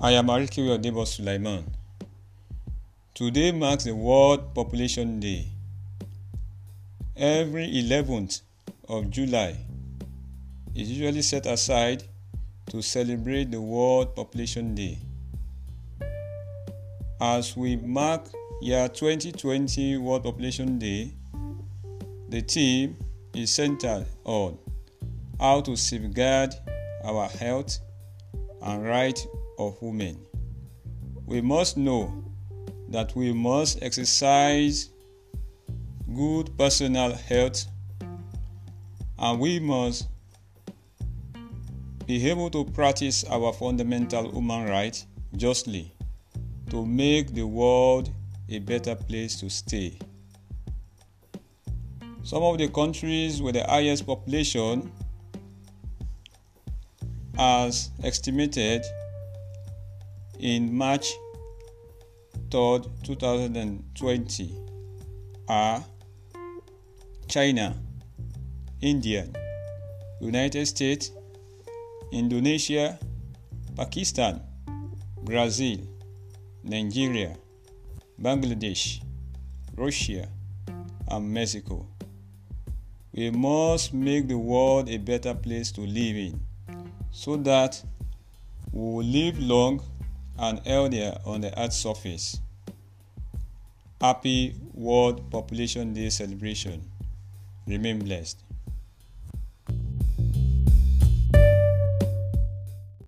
I am Arikiwe Odebo Sulaiman. Today marks the World Population Day. Every 11th of July is usually set aside to celebrate the World Population Day. As we mark year 2020 World Population Day, the theme is centered on how to safeguard our health and right of women. We must know that we must exercise good personal health and we must be able to practice our fundamental human rights justly to make the world a better place to stay. Some of the countries with the highest population, as estimated in March 3rd, 2020, are China, India, United States, Indonesia, Pakistan, Brazil, Nigeria, Bangladesh, Russia, and Mexico. We must make the world a better place to live in so that we will live long and healthier on the earth's surface. Happy World Population Day celebration. Remain blessed.